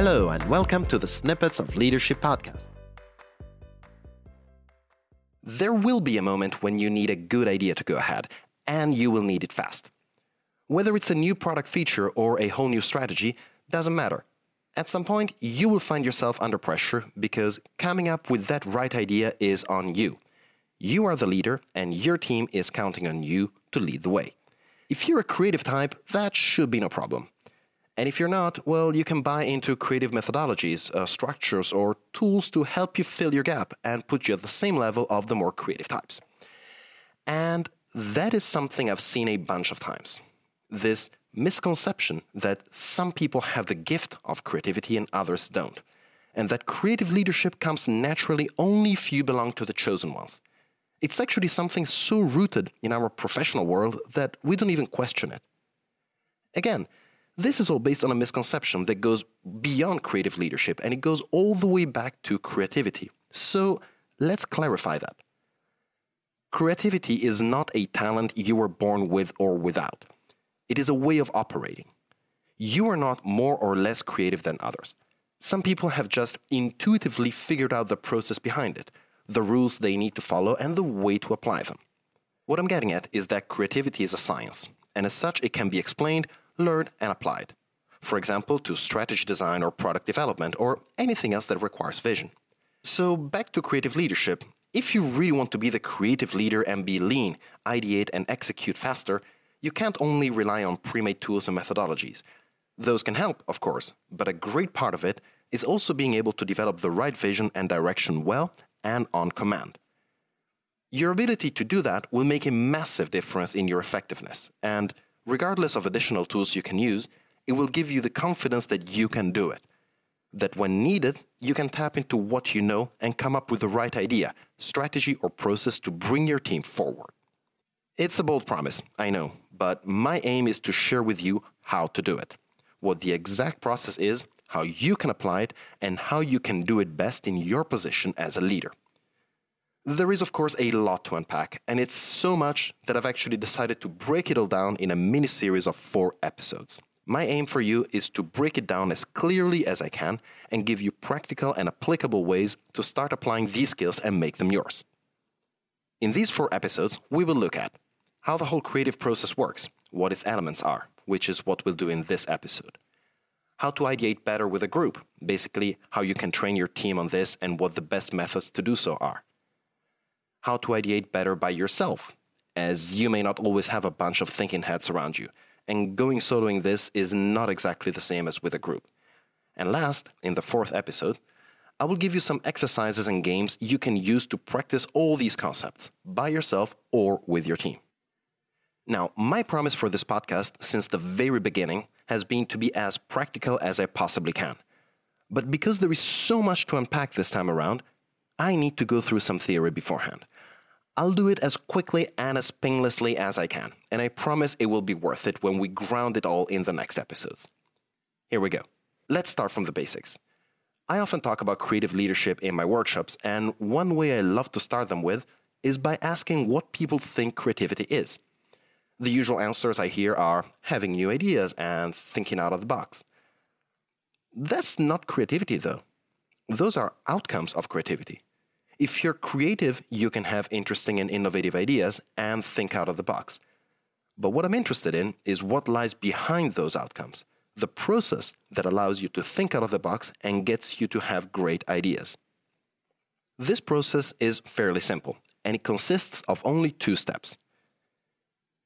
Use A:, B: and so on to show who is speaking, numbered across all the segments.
A: Hello, and welcome to the Snippets of Leadership podcast. There will be a moment when you need a good idea to go ahead, and you will need it fast. Whether it's a new product feature or a whole new strategy, doesn't matter. At some point, you will find yourself under pressure because coming up with that right idea is on you. You are the leader, and your team is counting on you to lead the way. If you're a creative type, that should be no problem. And if you're not, well, you can buy into creative methodologies, uh, structures, or tools to help you fill your gap and put you at the same level of the more creative types. And that is something I've seen a bunch of times. This misconception that some people have the gift of creativity and others don't, and that creative leadership comes naturally only if you belong to the chosen ones. It's actually something so rooted in our professional world that we don't even question it. Again, this is all based on a misconception that goes beyond creative leadership and it goes all the way back to creativity. So let's clarify that. Creativity is not a talent you were born with or without. It is a way of operating. You are not more or less creative than others. Some people have just intuitively figured out the process behind it, the rules they need to follow, and the way to apply them. What I'm getting at is that creativity is a science, and as such, it can be explained learned, and applied. For example, to strategy design or product development or anything else that requires vision. So, back to creative leadership. If you really want to be the creative leader and be lean, ideate, and execute faster, you can't only rely on pre made tools and methodologies. Those can help, of course, but a great part of it is also being able to develop the right vision and direction well and on command. Your ability to do that will make a massive difference in your effectiveness, and regardless of additional tools you can use, it will give you the confidence that you can do it. That when needed, you can tap into what you know and come up with the right idea, strategy, or process to bring your team forward. It's a bold promise, I know, but my aim is to share with you how to do it, what the exact process is, how you can apply it, and how you can do it best in your position as a leader. There is, of course, a lot to unpack, and it's so much that I've actually decided to break it all down in a mini series of four episodes. My aim for you is to break it down as clearly as I can and give you practical and applicable ways to start applying these skills and make them yours. In these four episodes, we will look at how the whole creative process works, what its elements are, which is what we'll do in this episode, how to ideate better with a group, basically, how you can train your team on this and what the best methods to do so are how to ideate better by yourself, as you may not always have a bunch of thinking heads around you, and going soloing this is not exactly the same as with a group. And last, in the fourth episode, I will give you some exercises and games you can use to practice all these concepts by yourself or with your team. Now, my promise for this podcast since the very beginning has been to be as practical as I possibly can. But because there is so much to unpack this time around, I need to go through some theory beforehand. I'll do it as quickly and as painlessly as I can, and I promise it will be worth it when we ground it all in the next episodes. Here we go. Let's start from the basics. I often talk about creative leadership in my workshops, and one way I love to start them with is by asking what people think creativity is. The usual answers I hear are having new ideas and thinking out of the box. That's not creativity, though. Those are outcomes of creativity. If you're creative, you can have interesting and innovative ideas and think out of the box. But what I'm interested in is what lies behind those outcomes, the process that allows you to think out of the box and gets you to have great ideas. This process is fairly simple, and it consists of only two steps.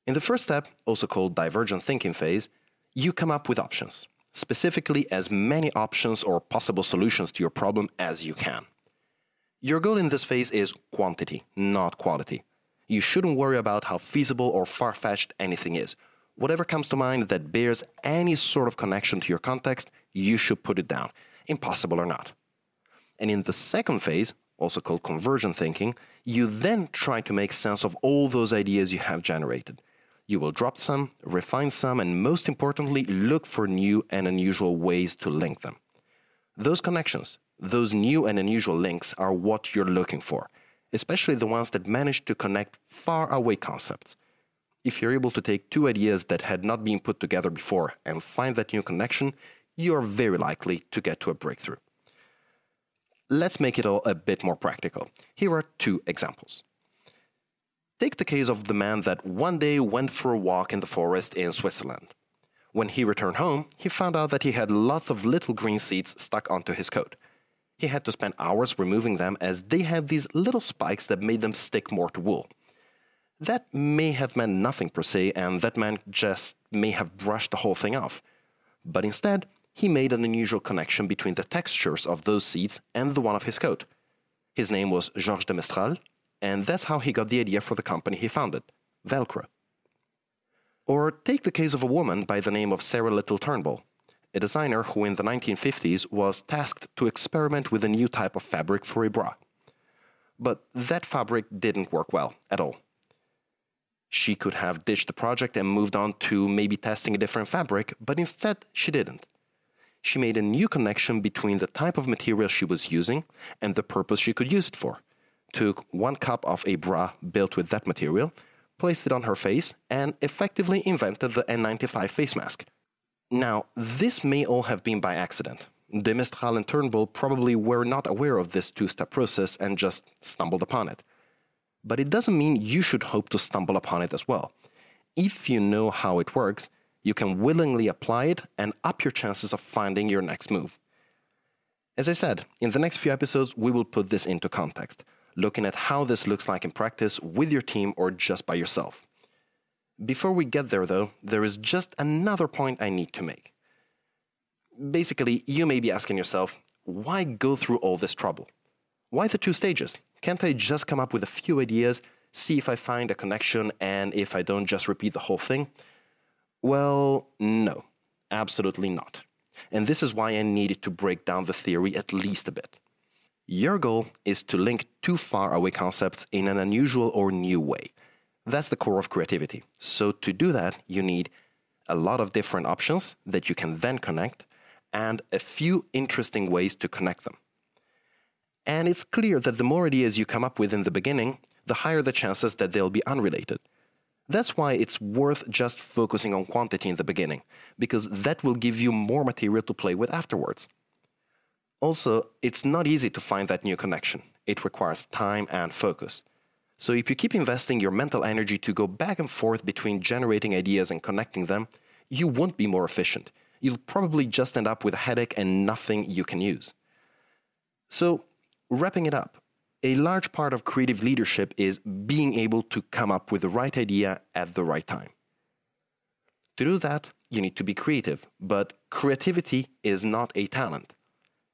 A: In the first step, also called divergent thinking phase, you come up with options, specifically as many options or possible solutions to your problem as you can. Your goal in this phase is quantity, not quality. You shouldn't worry about how feasible or far fetched anything is. Whatever comes to mind that bears any sort of connection to your context, you should put it down, impossible or not. And in the second phase, also called convergent thinking, you then try to make sense of all those ideas you have generated. You will drop some, refine some, and most importantly, look for new and unusual ways to link them. Those connections, those new and unusual links are what you're looking for, especially the ones that manage to connect far away concepts. If you're able to take two ideas that had not been put together before and find that new connection, you are very likely to get to a breakthrough. Let's make it all a bit more practical. Here are two examples. Take the case of the man that one day went for a walk in the forest in Switzerland. When he returned home, he found out that he had lots of little green seeds stuck onto his coat. He had to spend hours removing them as they had these little spikes that made them stick more to wool. That may have meant nothing per se, and that man just may have brushed the whole thing off. But instead, he made an unusual connection between the textures of those seeds and the one of his coat. His name was Georges de Mestral, and that's how he got the idea for the company he founded, Velcro. Or take the case of a woman by the name of Sarah Little Turnbull, a designer who in the 1950s was tasked to experiment with a new type of fabric for a bra. But that fabric didn't work well at all she could have ditched the project and moved on to maybe testing a different fabric, but instead she didn't. She made a new connection between the type of material she was using and the purpose she could use it for. Took one cup of a bra built with that material, placed it on her face, and effectively invented the N95 face mask. Now, this may all have been by accident. De Mestral and Turnbull probably were not aware of this two step process and just stumbled upon it but it doesn't mean you should hope to stumble upon it as well. If you know how it works, you can willingly apply it and up your chances of finding your next move. As I said, in the next few episodes, we will put this into context, looking at how this looks like in practice with your team or just by yourself. Before we get there, though, there is just another point I need to make. Basically, you may be asking yourself, why go through all this trouble? Why the two stages? Can't I just come up with a few ideas, see if I find a connection, and if I don't just repeat the whole thing? Well, no, absolutely not. And this is why I needed to break down the theory at least a bit. Your goal is to link two far away concepts in an unusual or new way. That's the core of creativity. So, to do that, you need a lot of different options that you can then connect and a few interesting ways to connect them. And it's clear that the more ideas you come up with in the beginning, the higher the chances that they'll be unrelated. That's why it's worth just focusing on quantity in the beginning, because that will give you more material to play with afterwards. Also, it's not easy to find that new connection. It requires time and focus. So if you keep investing your mental energy to go back and forth between generating ideas and connecting them, you won't be more efficient. You'll probably just end up with a headache and nothing you can use. So Wrapping it up, a large part of creative leadership is being able to come up with the right idea at the right time. To do that, you need to be creative, but creativity is not a talent.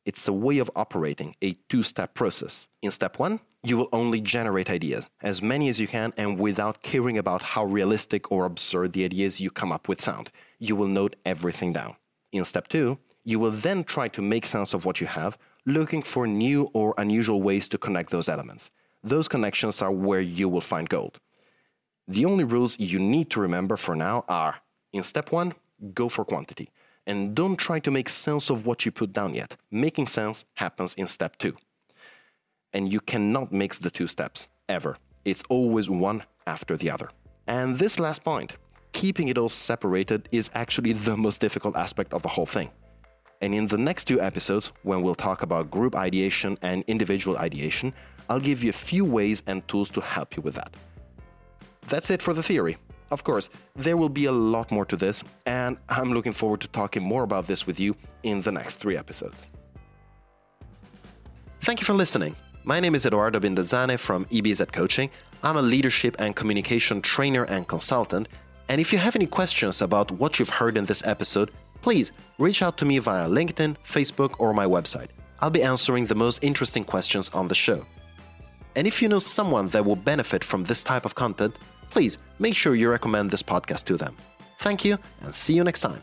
A: It's a way of operating, a two step process. In step one, you will only generate ideas, as many as you can, and without caring about how realistic or absurd the ideas you come up with sound. You will note everything down. In step two, you will then try to make sense of what you have looking for new or unusual ways to connect those elements. Those connections are where you will find gold. The only rules you need to remember for now are in step one, go for quantity. And don't try to make sense of what you put down yet. Making sense happens in step two. And you cannot mix the two steps, ever. It's always one after the other. And this last point, keeping it all separated, is actually the most difficult aspect of the whole thing. And in the next two episodes, when we'll talk about group ideation and individual ideation, I'll give you a few ways and tools to help you with that. That's it for the theory. Of course, there will be a lot more to this, and I'm looking forward to talking more about this with you in the next three episodes. Thank you for listening. My name is Edoardo Binda Zane from EBZ Coaching. I'm a leadership and communication trainer and consultant. And if you have any questions about what you've heard in this episode, please reach out to me via LinkedIn, Facebook, or my website. I'll be answering the most interesting questions on the show. And if you know someone that will benefit from this type of content, please make sure you recommend this podcast to them. Thank you, and see you next time.